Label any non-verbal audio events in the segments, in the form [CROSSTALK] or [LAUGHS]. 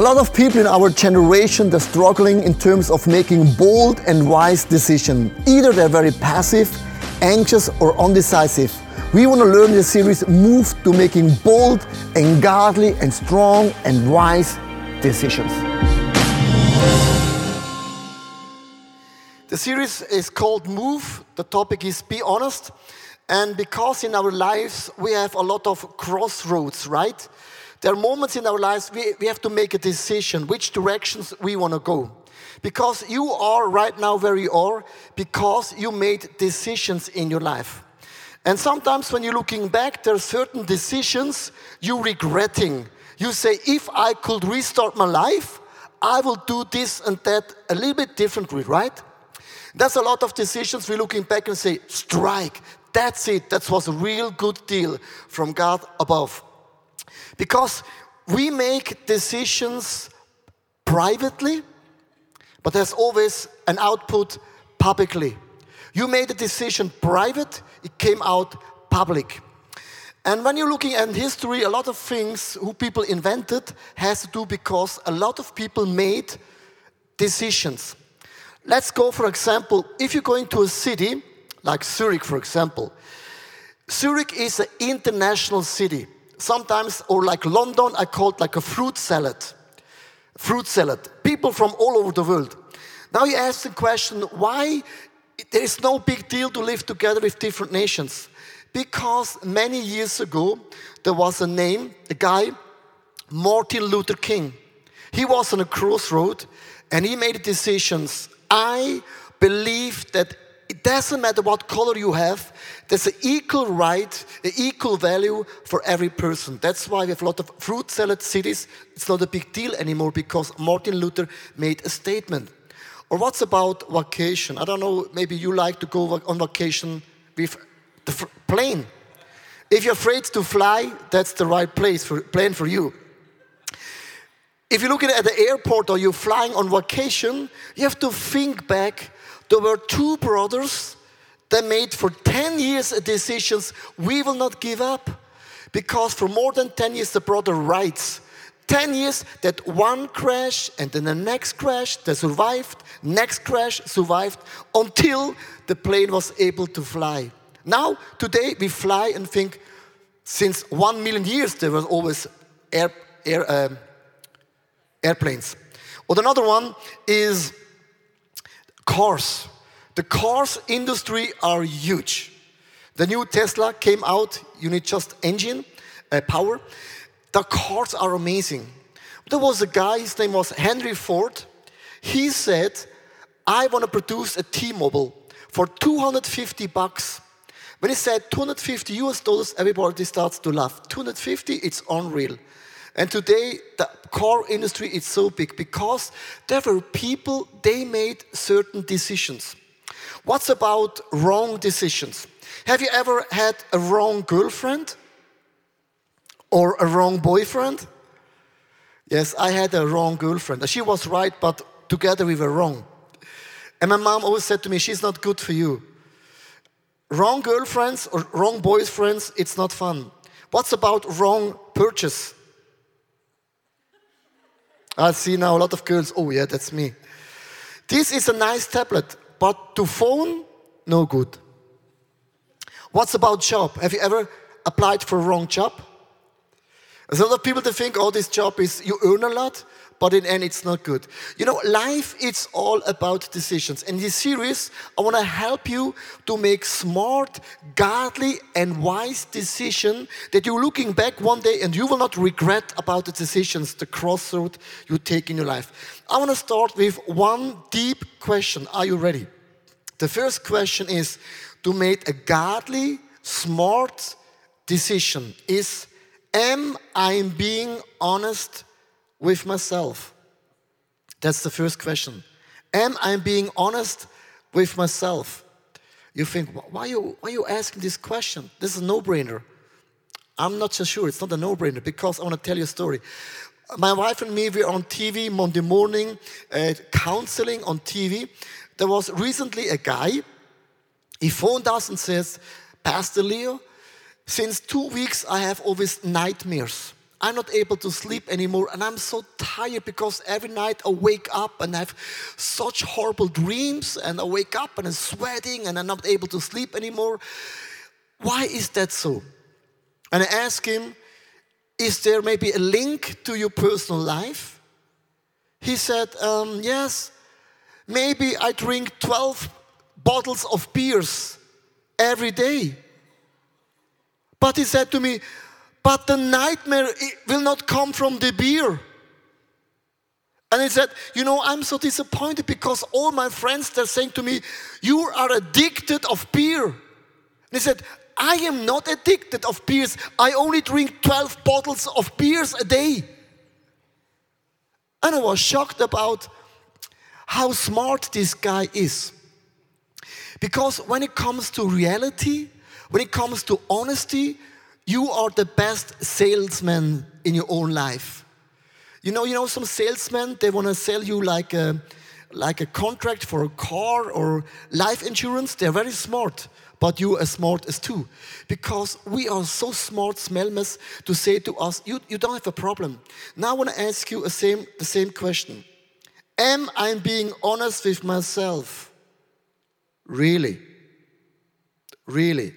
A lot of people in our generation are struggling in terms of making bold and wise decisions. Either they're very passive, anxious, or undecisive. We want to learn the series Move to making bold and godly and strong and wise decisions. The series is called Move. The topic is Be Honest. And because in our lives we have a lot of crossroads, right? There are moments in our lives we, we have to make a decision which directions we want to go. Because you are right now where you are, because you made decisions in your life. And sometimes when you're looking back, there are certain decisions you're regretting. You say, if I could restart my life, I will do this and that a little bit differently, right? That's a lot of decisions we're looking back and say, strike, that's it, that was a real good deal from God above. Because we make decisions privately, but there's always an output publicly. You made a decision private, it came out public. And when you're looking at history, a lot of things who people invented has to do because a lot of people made decisions. Let's go, for example, if you're going to a city, like Zurich, for example, Zurich is an international city. Sometimes, or like London, I call it like a fruit salad. Fruit salad. People from all over the world. Now you ask the question, why there is no big deal to live together with different nations? Because many years ago, there was a name, a guy, Martin Luther King. He was on a crossroad and he made decisions I believe that it doesn't matter what color you have, there's an equal right, an equal value for every person. That's why we have a lot of fruit salad cities. It's not a big deal anymore because Martin Luther made a statement. Or what's about vacation? I don't know, maybe you like to go on vacation with the plane. If you're afraid to fly, that's the right place for plane for you. If you're looking at the airport or you're flying on vacation, you have to think back. There were two brothers that made for 10 years decisions we will not give up. Because for more than 10 years, the brother writes, 10 years that one crash and then the next crash, they survived, next crash survived until the plane was able to fly. Now, today we fly and think since one million years there were always air, air, um, airplanes. Or another one is cars. The cars industry are huge. The new Tesla came out, you need just engine uh, power. The cars are amazing. There was a guy, his name was Henry Ford. He said, I want to produce a T-Mobile for 250 bucks. When he said 250 US dollars, everybody starts to laugh. 250, it's unreal. And today, the car industry is so big because there were people, they made certain decisions. What's about wrong decisions? Have you ever had a wrong girlfriend? Or a wrong boyfriend? Yes, I had a wrong girlfriend. She was right, but together we were wrong. And my mom always said to me, She's not good for you. Wrong girlfriends or wrong boyfriends, it's not fun. What's about wrong purchase? I see now a lot of girls, oh yeah, that's me. This is a nice tablet, but to phone, no good. What's about job? Have you ever applied for a wrong job? There's a lot of people that think, oh, this job is, you earn a lot, but in end, it's not good. You know, life, it's all about decisions. In this series, I want to help you to make smart, godly, and wise decision that you're looking back one day and you will not regret about the decisions, the crossroad you take in your life. I want to start with one deep question. Are you ready? The first question is to make a godly, smart decision is, am I being honest with myself? That's the first question. Am I being honest with myself? You think, why are you, why are you asking this question? This is a no brainer. I'm not so sure it's not a no brainer because I want to tell you a story. My wife and me, we are on TV Monday morning, uh, counseling on TV. There was recently a guy, he phoned us and says, Pastor Leo, since two weeks I have always nightmares. I'm not able to sleep anymore, and I'm so tired because every night I wake up and I have such horrible dreams, and I wake up and I'm sweating, and I'm not able to sleep anymore. Why is that so? And I ask him, Is there maybe a link to your personal life? He said, um, Yes, maybe I drink 12 bottles of beers every day. But he said to me, But the nightmare will not come from the beer. And he said, You know, I'm so disappointed because all my friends, they're saying to me, You are addicted of beer. And he said, I am not addicted of beers. I only drink 12 bottles of beers a day. And I was shocked about how smart this guy is. Because when it comes to reality, when it comes to honesty, you are the best salesman in your own life. You know, you know some salesmen, they want to sell you like a, like a contract for a car or life insurance. They're very smart, but you are smart as too. Because we are so smart, Smelmes, to say to us, you, you don't have a problem. Now I want to ask you a same, the same question. Am I being honest with myself? Really? Really?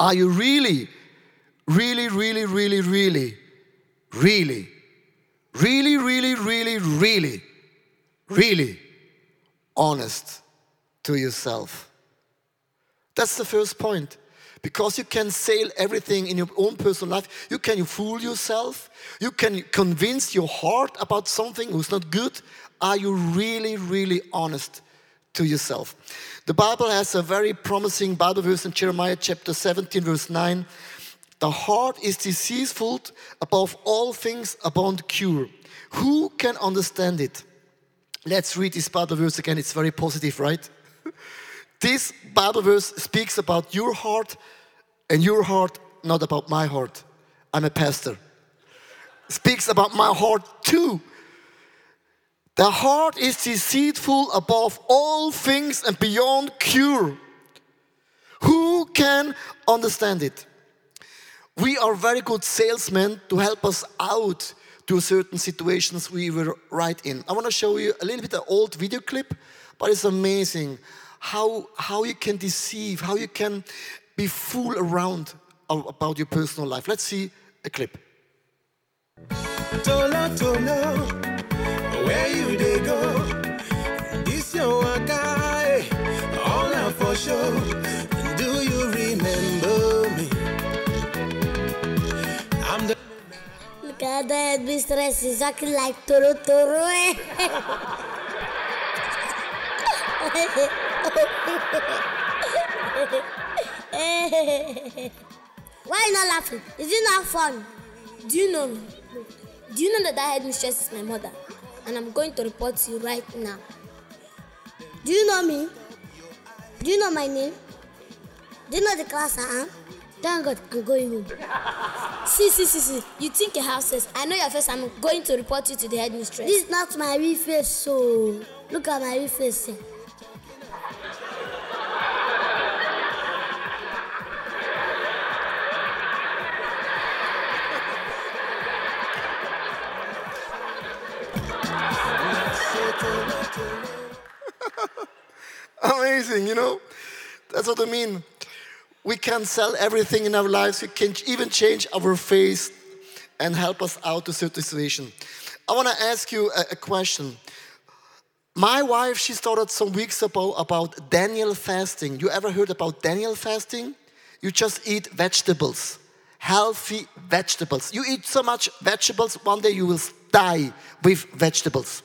Are you really, really, really, really, really, really, really, really, really, really, really honest to yourself? That's the first point. Because you can sail everything in your own personal life. You can fool yourself. You can convince your heart about something who's not good. Are you really, really honest to yourself. The Bible has a very promising Bible verse in Jeremiah chapter 17, verse 9. The heart is deceitful above all things, beyond cure. Who can understand it? Let's read this Bible verse again. It's very positive, right? [LAUGHS] this Bible verse speaks about your heart and your heart, not about my heart. I'm a pastor. Speaks about my heart too. The heart is deceitful above all things and beyond cure. Who can understand it? We are very good salesmen to help us out to certain situations we were right in. I want to show you a little bit of old video clip, but it's amazing how, how you can deceive, how you can be fool around about your personal life. Let's see a clip. Where you they go? This your guy, all out for sure. Do you remember me? I'm the. Look at that, mistress is acting like Toro Toro. Eh? Why not laughing? Is it not fun? Do you know me? Do you know that that headmistress is my mother? And I'm going to report you right now. Do you know me? Do you know my name? Do you know the class I am? Thank God, I'm going home. [LAUGHS] see, see, see, see. You think your house says, I know your face, I'm going to report you to the headmistress. This is not my real face, so look at my real face. Amazing, you know? That's what I mean. We can sell everything in our lives. We can even change our face and help us out to certain situation. I want to ask you a, a, question. My wife, she started some weeks ago about Daniel fasting. You ever heard about Daniel fasting? You just eat vegetables, healthy vegetables. You eat so much vegetables, one day you will die with vegetables.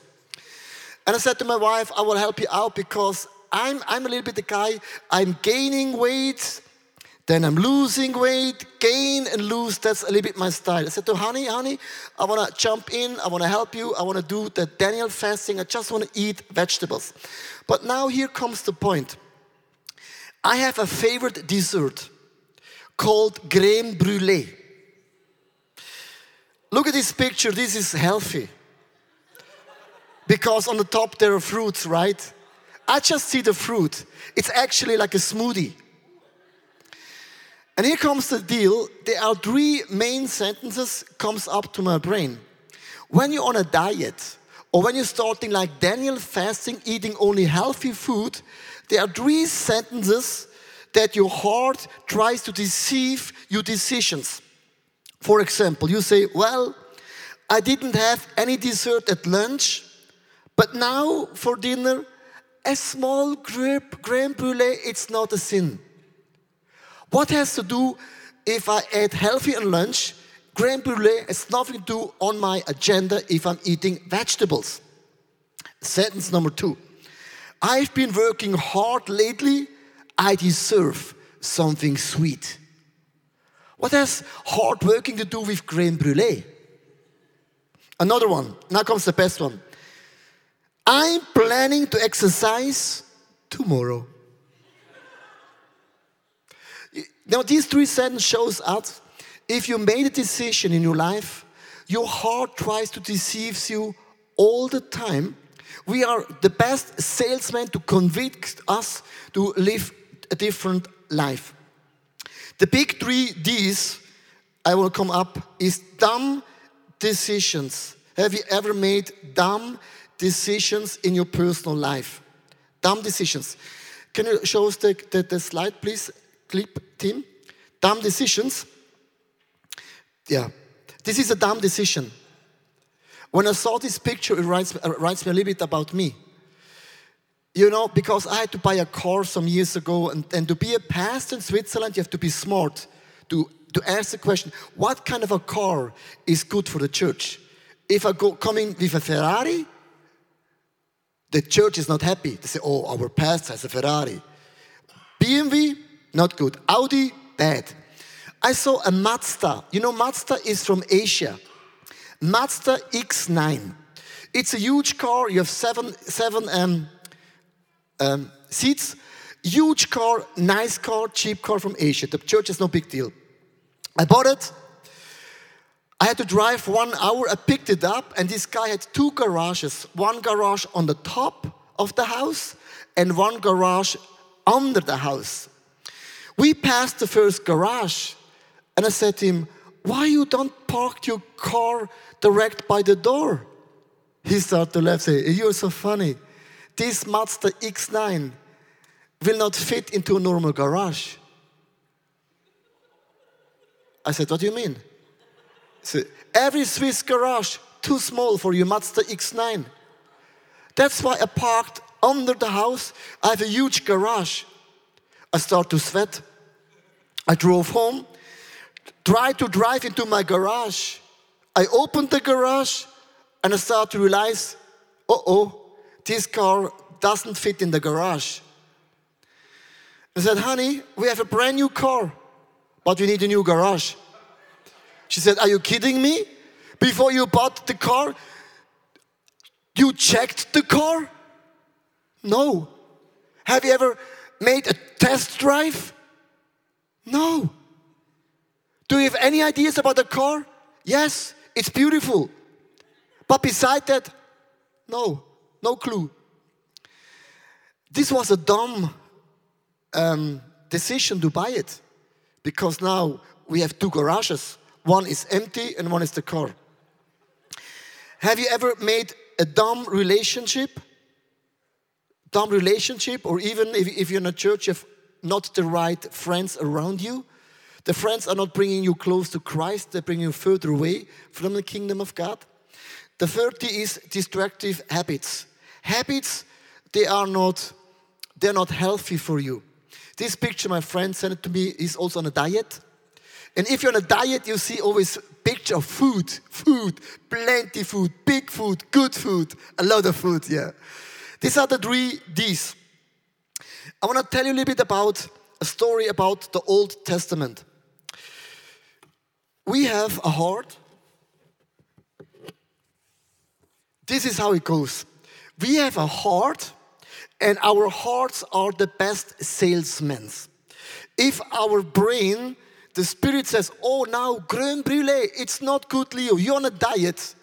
And I said to my wife, I will help you out because I'm, I'm a little bit the guy, I'm gaining weight, then I'm losing weight, gain and lose. That's a little bit my style. I said to honey, honey, I want to jump in. I want to help you. I want to do the Daniel fasting. I just want to eat vegetables. But now here comes the point. I have a favorite dessert called crème brûlée. Look at this picture. This is healthy. Because on the top there are fruits, right? I just see the fruit. It's actually like a smoothie. And here comes the deal. There are three main sentences comes up to my brain. When you're on a diet, or when you're starting like Daniel fasting, eating only healthy food, there are three sentences that your heart tries to deceive your decisions. For example, you say, Well, I didn't have any dessert at lunch, but now for dinner, a small grape, creme brulee, it's not a sin. What has to do if I eat healthy at lunch? Creme brulee has nothing to do on my agenda if I'm eating vegetables. Sentence number two. I've been working hard lately. I deserve something sweet. What has hard working to do with creme brulee? Another one. Now comes the best one. I'm planning to exercise tomorrow. Now, these three sentences shows us if you made a decision in your life, your heart tries to deceive you all the time. We are the best salesmen to convict us to live a different life. The big three D's I will come up is dumb decisions. Have you ever made dumb decisions in your personal life? Dumb decisions. Can you show us the, the, the slide, please? Clip, team. Dumb decisions. Yeah. This is a dumb decision. When I saw this picture, it writes, it writes me a little bit about me. You know, because I had to buy a car some years ago, and, and to be a pastor in Switzerland, you have to be smart to, to ask the question what kind of a car is good for the church? If I go coming with a Ferrari, the church is not happy. They say, oh, our pastor has a Ferrari. BMW, not good. Audi, bad. I saw a Mazda. You know, Mazda is from Asia. Mazda X9. It's a huge car. You have seven, seven um, um, seats. Huge car, nice car, cheap car from Asia. The church is no big deal. I bought it. I had to drive one hour. I picked it up, and this guy had two garages one garage on the top of the house, and one garage under the house. We passed the first garage, and I said to him, Why you don't park your car direct by the door? He started to laugh, say, You're so funny. This Mazda X9 will not fit into a normal garage. I said, What do you mean? Every Swiss garage too small for your Mazda X9. That's why I parked under the house. I have a huge garage. I start to sweat. I drove home, tried to drive into my garage. I opened the garage and I start to realize, uh oh, this car doesn't fit in the garage. I said, honey, we have a brand new car, but we need a new garage. She said, Are you kidding me? Before you bought the car, you checked the car? No. Have you ever made a test drive? No. Do you have any ideas about the car? Yes, it's beautiful. But beside that, no, no clue. This was a dumb um, decision to buy it because now we have two garages. One is empty and one is the car. Have you ever made a dumb relationship? Dumb relationship, or even if, if you're in a church, you have not the right friends around you. The friends are not bringing you close to Christ, they bring you further away from the kingdom of God. The third is destructive habits. Habits, they are not, they're not healthy for you. This picture my friend sent it to me is also on a diet. And if you're on a diet, you see always picture of food, food, plenty food, big food, good food, a lot of food, yeah. These are the three D's. I want to tell you a little bit about a story about the Old Testament. We have a heart. This is how it goes. We have a heart, and our hearts are the best salesmen. If our brain, the spirit says, Oh, now creme brulee, it's not good, Leo, you're on a diet.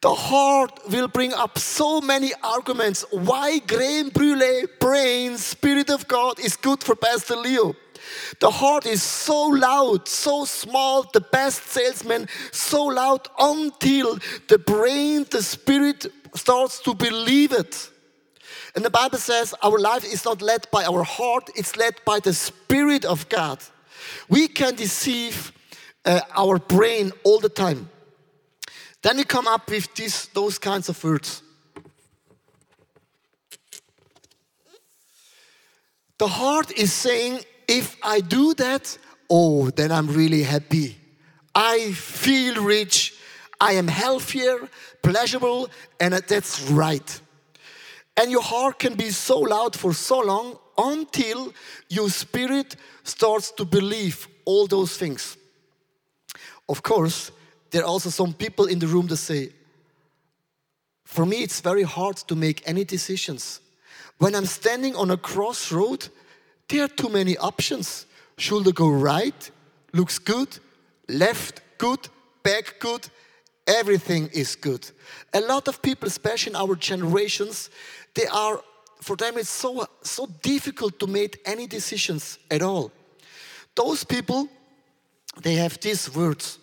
The heart will bring up so many arguments why creme brulee, brain, spirit of God is good for Pastor Leo. The heart is so loud, so small, the best salesman, so loud until the brain, the spirit starts to believe it. And the Bible says our life is not led by our heart, it's led by the Spirit of God. We can deceive uh, our brain all the time. Then we come up with this, those kinds of words. The heart is saying, if I do that, oh, then I'm really happy. I feel rich. I am healthier, pleasurable, and that's right. And your heart can be so loud for so long until your spirit starts to believe all those things. Of course, there are also some people in the room that say, For me, it's very hard to make any decisions. When I'm standing on a crossroad, there are too many options. Should I go right? Looks good. Left, good. Back, good. Everything is good. A lot of people, especially in our generations, they are, for them, it's so, so difficult to make any decisions at all. Those people, they have these words.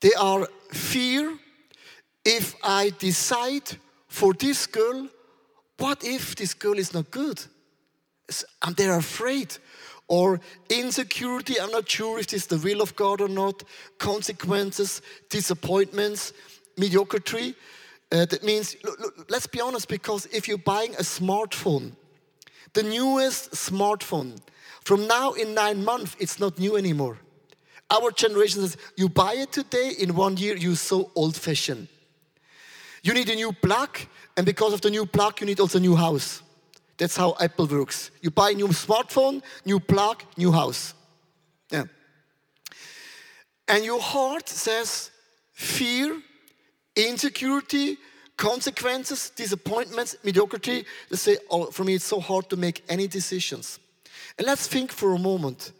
They are fear if I decide for this girl, what if this girl is not good? And they're afraid. Or insecurity, I'm not sure if this is the will of God or not. Consequences, disappointments, mediocrity. Uh, that means, look, look, let's be honest, because if you're buying a smartphone, the newest smartphone, from now in nine months, it's not new anymore. Our generation says, you buy it today, in one year, you're so old fashioned. You need a new plug, and because of the new plug, you need also a new house. That's how Apple works. You buy a new smartphone, new plug, new house. Yeah. And your heart says fear, insecurity, consequences, disappointments, mediocrity. They say, oh, for me, it's so hard to make any decisions. And let's think for a moment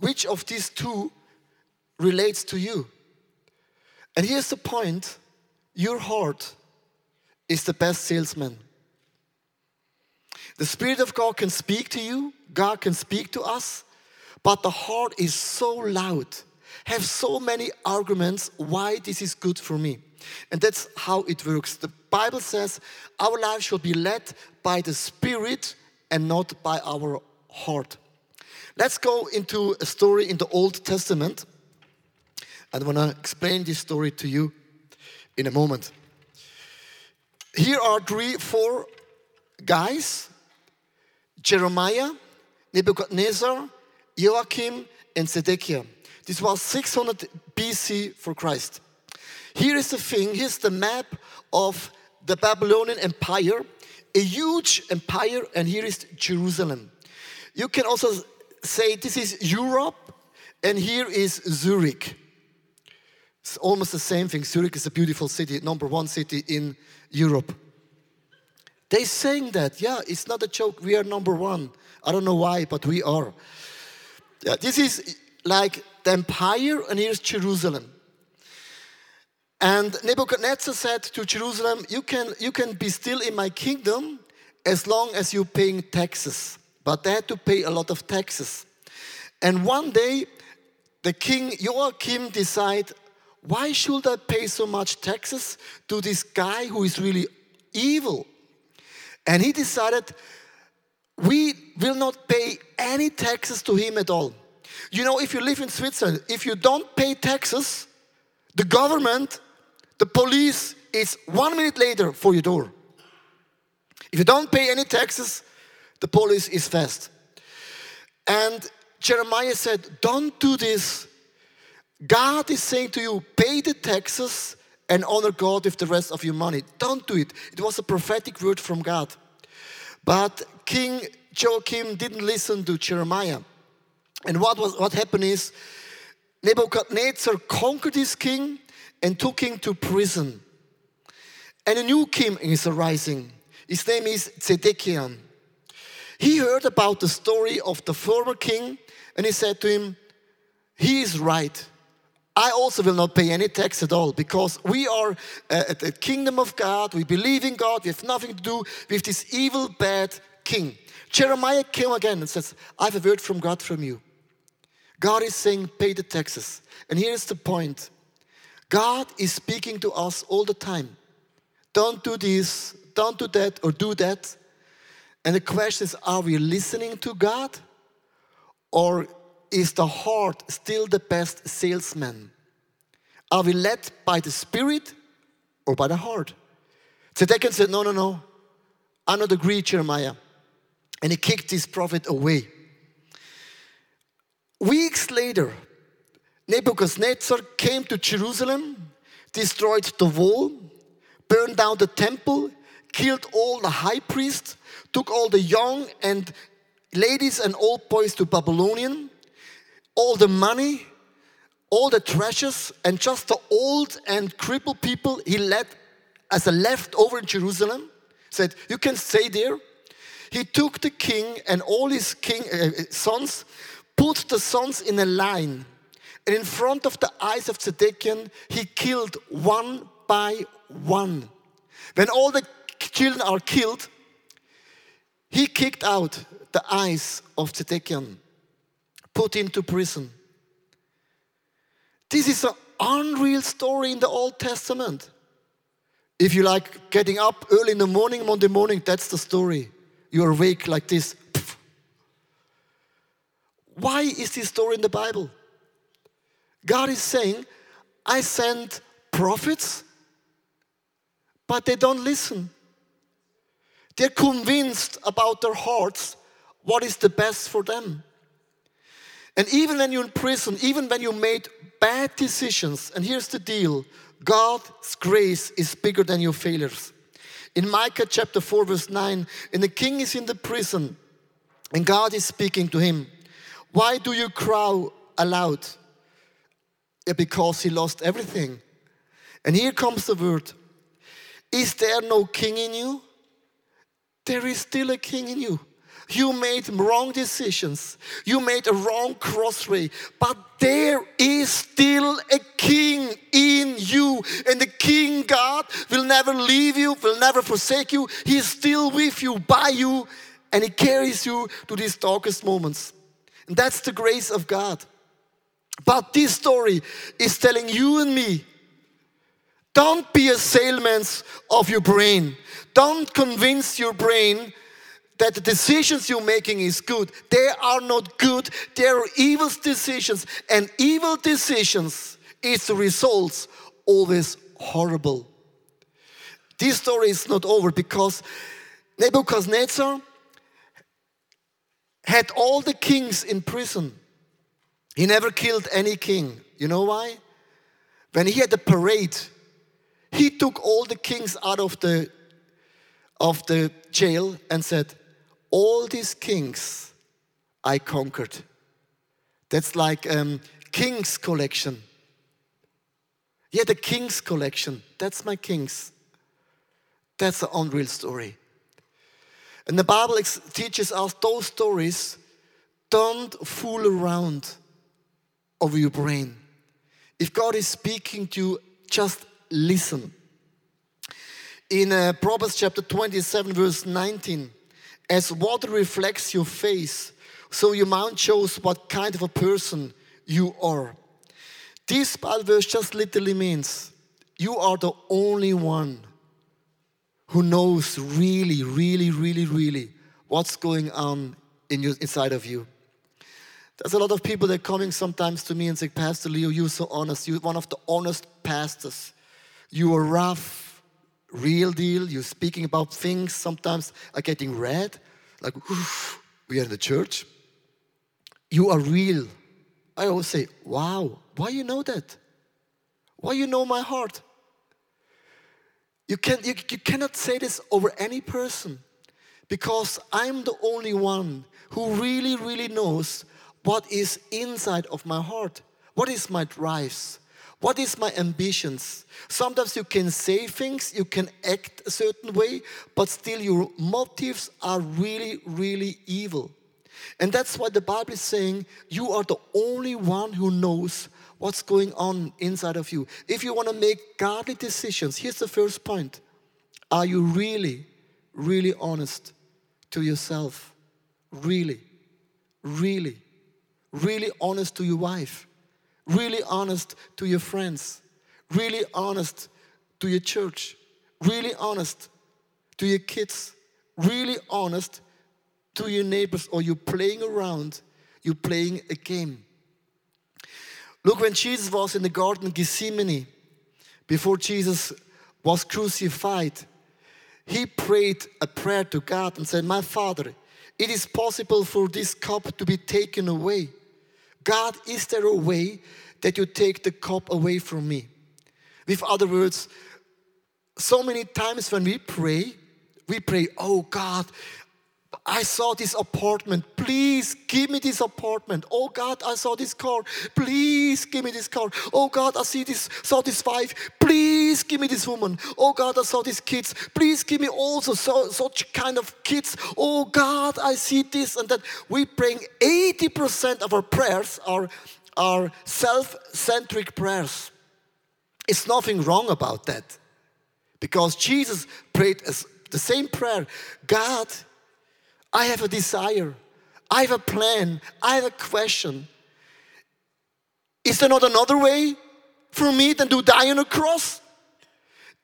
which of these two relates to you. And here's the point your heart is the best salesman. The Spirit of God can speak to you, God can speak to us, but the heart is so loud, have so many arguments why this is good for me. And that's how it works. The Bible says our life should be led by the Spirit and not by our heart. Let's go into a story in the Old Testament. I want to explain this story to you in a moment. Here are three, four guys Jeremiah, Nebuchadnezzar, Joachim, and Zedekiah. This was 600 BC for Christ. Here is the thing here's the map of the Babylonian Empire, a huge empire, and here is Jerusalem. You can also say this is Europe, and here is Zurich. It's almost the same thing. Zurich is a beautiful city, number one city in Europe. They saying that, yeah, it's not a joke. We are number one. I don't know why, but we are. Yeah, this is like the empire, and here's Jerusalem. And Nebuchadnezzar said to Jerusalem, you can, you can be still in my kingdom as long as you're paying taxes. But they had to pay a lot of taxes. And one day, the king Joachim decided, why should I pay so much taxes to this guy who is really evil? And he decided, we will not pay any taxes to him at all. You know, if you live in Switzerland, if you don't pay taxes, the government, the police is one minute later for your door. If you don't pay any taxes, the police is fast. And Jeremiah said, Don't do this. God is saying to you, pay the taxes and honor God with the rest of your money. Don't do it. It was a prophetic word from God. But King Joachim didn't listen to Jeremiah. And what, was, what happened is Nebuchadnezzar conquered his king and took him to prison. And a new king is arising. His name is Zedekiah. He heard about the story of the former king and he said to him, He is right. I also will not pay any tax at all because we are uh, at the kingdom of God. We believe in God. We have nothing to do with this evil, bad king. Jeremiah came again and says, I have a word from God from you. God is saying, pay the taxes. And here's the point God is speaking to us all the time. Don't do this, don't do that, or do that. And the question is are we listening to God? Or is the heart still the best salesman? Are we led by the spirit or by the heart? Zedekiah said, No, no, no. I'm not agree, Jeremiah. And he kicked his prophet away. Weeks later, Nebuchadnezzar came to Jerusalem, destroyed the wall, burned down the temple, killed all the high priests, took all the young and ladies and old boys to Babylonian, all the money, all the treasures, and just the old and crippled people he led as a leftover in Jerusalem. Said, You can stay there. He took the king and all his king uh, sons, put the sons in a line, and in front of the eyes of Zedekiah, he killed one by one. When all the children are killed, he kicked out the eyes of Zedekiah, put him to prison. This is an unreal story in the Old Testament. If you like getting up early in the morning, Monday morning, that's the story. You're awake like this. Why is this story in the Bible? God is saying, I send prophets, but they don't listen. They're convinced about their hearts what is the best for them. And even when you're in prison, even when you made bad decisions, and here's the deal God's grace is bigger than your failures. In Micah chapter 4, verse 9, and the king is in the prison, and God is speaking to him. Why do you cry aloud? Because he lost everything. And here comes the word Is there no king in you? There is still a king in you. You made wrong decisions. You made a wrong crossway. But there is still a king in you. And the king God will never leave you, will never forsake you. He is still with you, by you, and he carries you to these darkest moments. And that's the grace of God. But this story is telling you and me don't be a salesman of your brain. Don't convince your brain that the decisions you're making is good. They are not good. They are evil decisions. And evil decisions is the results always horrible. This story is not over because Nebuchadnezzar had all the kings in prison. He never killed any king. You know why? When he had a parade, he took all the kings out of the of the jail and said, all these kings I conquered. That's like um, king's collection. He had a king's collection. That's my kings. That's an unreal story. And the Bible teaches us those stories don't fool around over your brain. If God is speaking to you, just listen. In uh, Proverbs chapter 27, verse 19, as water reflects your face, so your mouth shows what kind of a person you are. This Bible verse just literally means you are the only one who knows really, really, really, really what's going on in your, inside of you. There's a lot of people that are coming sometimes to me and say, Pastor Leo, you're so honest. You're one of the honest pastors. You are rough real deal. You're speaking about things sometimes are getting red, like Oof, we are in the church. You are real. I always say, wow, why you know that? Why you know my heart? You, can, you, you cannot say this over any person because I'm the only one who really, really knows what is inside of my heart. What is my drives? What is my ambitions? Sometimes you can say things, you can act a certain way, but still your motives are really, really evil. And that's why the Bible is saying you are the only one who knows What's going on inside of you? If you want to make godly decisions, here's the first point Are you really, really honest to yourself? Really, really, really honest to your wife? Really honest to your friends? Really honest to your church? Really honest to your kids? Really honest to your neighbors? Or you're playing around? you're playing a game? Look, when Jesus was in the Garden of Gethsemane, before Jesus was crucified, he prayed a prayer to God and said, My Father, it is possible for this cup to be taken away. God, is there a way that you take the cup away from me? With other words, so many times when we pray, we pray, Oh God, I saw this apartment. Please give me this apartment. Oh God, I saw this car. Please give me this car. Oh God, I see this, saw this wife. Please give me this woman. Oh God, I saw these kids. Please give me also so, such kind of kids. Oh God, I see this and that. We bring 80% of our prayers are, are self-centric prayers. It's nothing wrong about that. Because Jesus prayed as the same prayer. God, I have a desire. I have a plan. I have a question. Is there not another way for me than to die on a cross?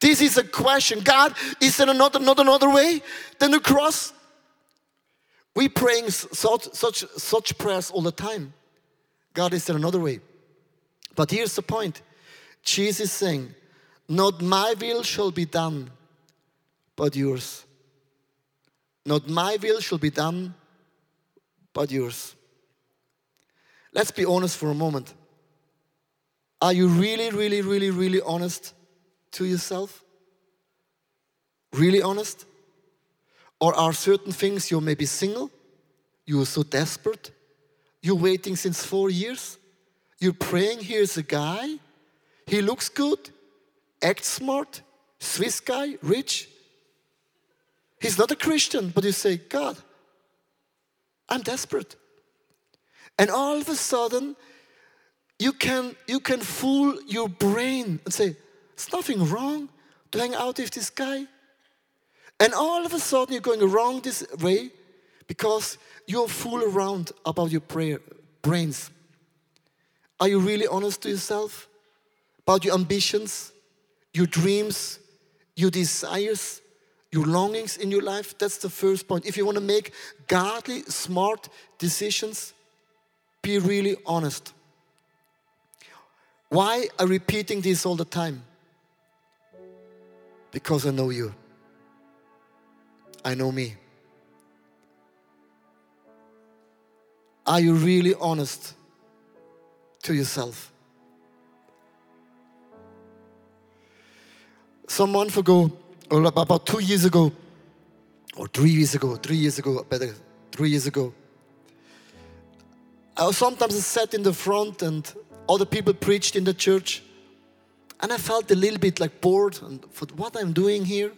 This is a question. God, is there not, not another way than the cross? We praying such, such, such prayers all the time. God, is there another way? But here's the point. Jesus saying, not my will shall be done, but yours. Not my will shall be done, but yours. Let's be honest for a moment. Are you really, really, really, really honest to yourself? Really honest? Or are certain things you're maybe single? You're so desperate? You're waiting since four years? You're praying, here's a guy. He looks good, acts smart, Swiss guy, rich, He's not a Christian, but you say, God, I'm desperate. And all of a sudden, you can, you can fool your brain and say, There's nothing wrong to hang out with this guy. And all of a sudden, you're going wrong this way because you fool around about your prayer, brains. Are you really honest to yourself about your ambitions, your dreams, your desires? Your longings in your life. That's the first point. If you want to make godly, smart decisions, be really honest. Why I repeating this all the time? Because I know you. I know me. Are you really honest to yourself? Some month ago, about two years ago, or three years ago, three years ago, better, three years ago. I sometimes sat in the front and other people preached in the church. And I felt a little bit like bored and for what I'm doing here.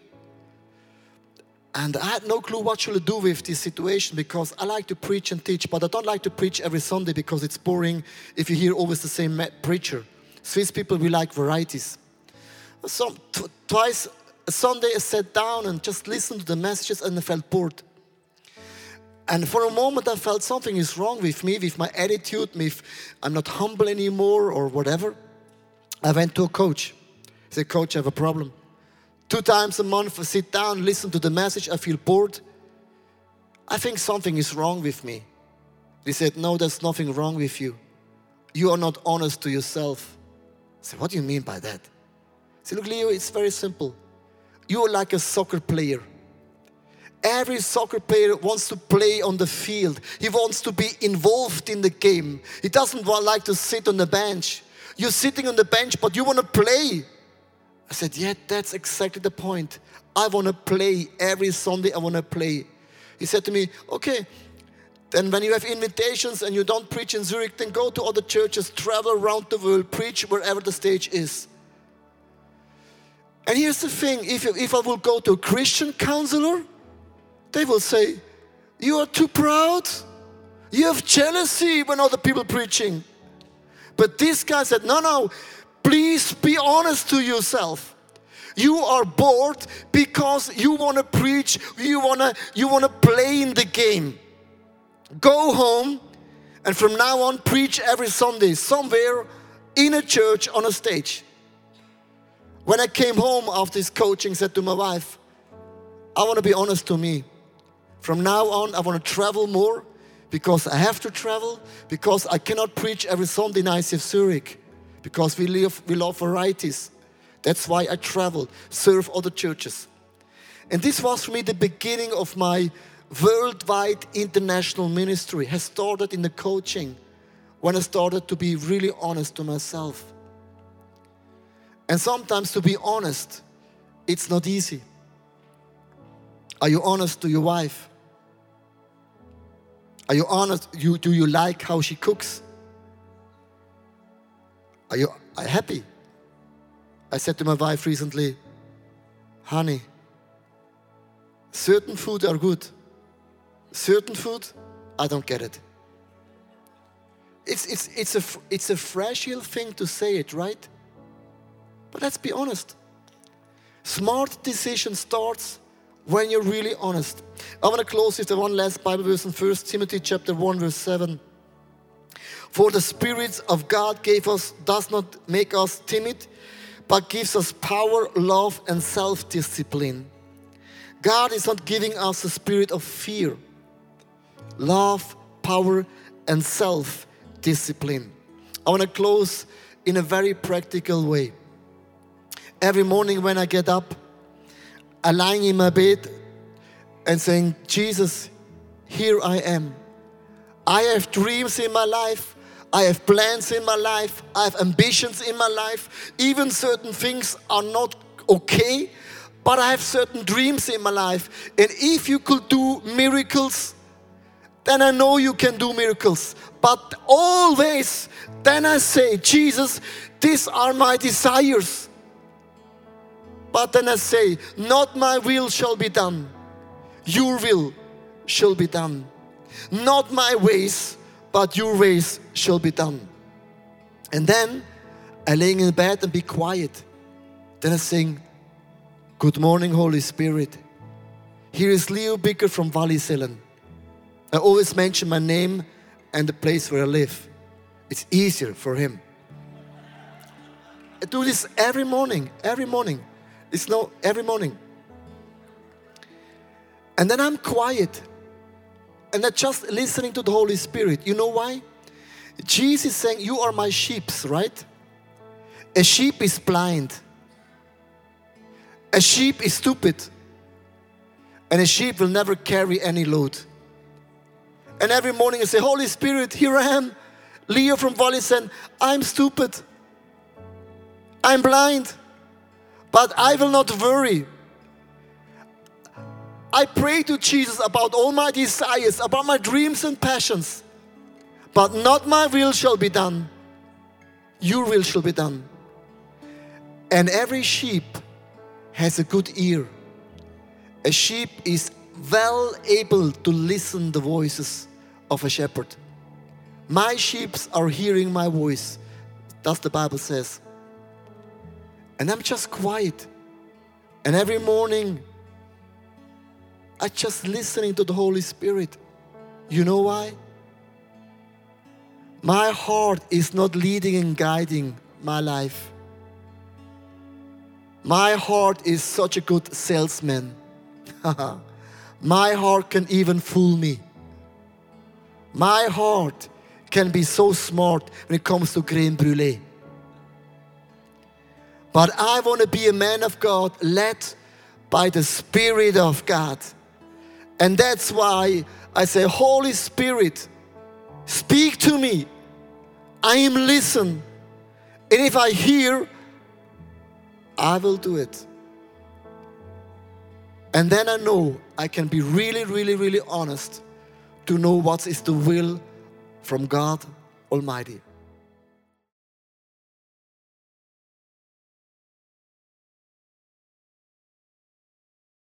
And I had no clue what should I do with this situation because I like to preach and teach, but I don't like to preach every Sunday because it's boring if you hear always the same preacher. Swiss people, we like varieties. So twice Sunday I sat down and just listened to the messages and I felt bored. And for a moment I felt something is wrong with me, with my attitude, with I'm not humble anymore or whatever. I went to a coach. He said, Coach, I have a problem. Two times a month I sit down, listen to the message, I feel bored. I think something is wrong with me. He said, No, there's nothing wrong with you. You are not honest to yourself. I said, What do you mean by that? He said, Look, Leo, it's very simple. You're like a soccer player. Every soccer player wants to play on the field. He wants to be involved in the game. He doesn't want like to sit on the bench. You're sitting on the bench, but you want to play. I said, Yeah, that's exactly the point. I want to play every Sunday. I want to play. He said to me, Okay, then when you have invitations and you don't preach in Zurich, then go to other churches, travel around the world, preach wherever the stage is. And here's the thing if, if I will go to a Christian counselor, they will say, You are too proud. You have jealousy when other people preaching. But this guy said, No, no, please be honest to yourself. You are bored because you want to preach, you want to you want to play in the game. Go home and from now on preach every Sunday somewhere in a church on a stage. When I came home after this coaching, said to my wife, I want to be honest to me. From now on, I want to travel more because I have to travel, because I cannot preach every Sunday night in Zurich, because we, live, we love varieties. That's why I travel, serve other churches. And this was for me the beginning of my worldwide international ministry. Has started in the coaching when I started to be really honest to myself. And sometimes to be honest, it's not easy. Are you honest to your wife? Are you honest? You, do you like how she cooks? Are you are happy? I said to my wife recently, honey, certain food are good. Certain food, I don't get it. It's, it's, it's, a, it's a fragile thing to say it, right? But let's be honest. Smart decision starts when you're really honest. I want to close with the one last Bible verse in 1 Timothy chapter 1, verse 7. For the Spirit of God gave us, does not make us timid, but gives us power, love, and self discipline. God is not giving us a spirit of fear, love, power, and self discipline. I want to close in a very practical way. Every morning when I get up, I lying in my bed and saying, Jesus, here I am. I have dreams in my life. I have plans in my life. I have ambitions in my life. Even certain things are not okay, but I have certain dreams in my life. And if you could do miracles, then I know you can do miracles. But always, then I say, Jesus, these are my desires. But then I say, not my will shall be done, your will shall be done. Not my ways, but your ways shall be done. And then I lay in bed and be quiet. Then I sing, Good morning, Holy Spirit. Here is Leo Bigger from Wallisellen. I always mention my name and the place where I live. It's easier for him. I do this every morning, every morning. It's no every morning. And then I'm quiet and I'm just listening to the Holy Spirit. You know why? Jesus saying, You are my sheep, right? A sheep is blind, a sheep is stupid, and a sheep will never carry any load. And every morning I say, Holy Spirit, here I am, Leo from Wallisellen. I'm stupid, I'm blind, but I will not worry I pray to Jesus about all my desires, about my dreams and passions. But not my will shall be done, your will shall be done. And every sheep has a good ear. A sheep is well able to listen the voices of a shepherd. My sheep are hearing my voice. That's the Bible says. And I'm just quiet. And every morning I just listening to the Holy Spirit. You know why? My heart is not leading and guiding my life. My heart is such a good salesman. [LAUGHS] my heart can even fool me. My heart can be so smart when it comes to creme brulee. But I want to be a man of God led by the Spirit of God. And that's why I say, Holy Spirit, speak to me. I am listen. And if I hear, I will do it. And then I know I can be really, really, really honest to know what is the will from God Almighty.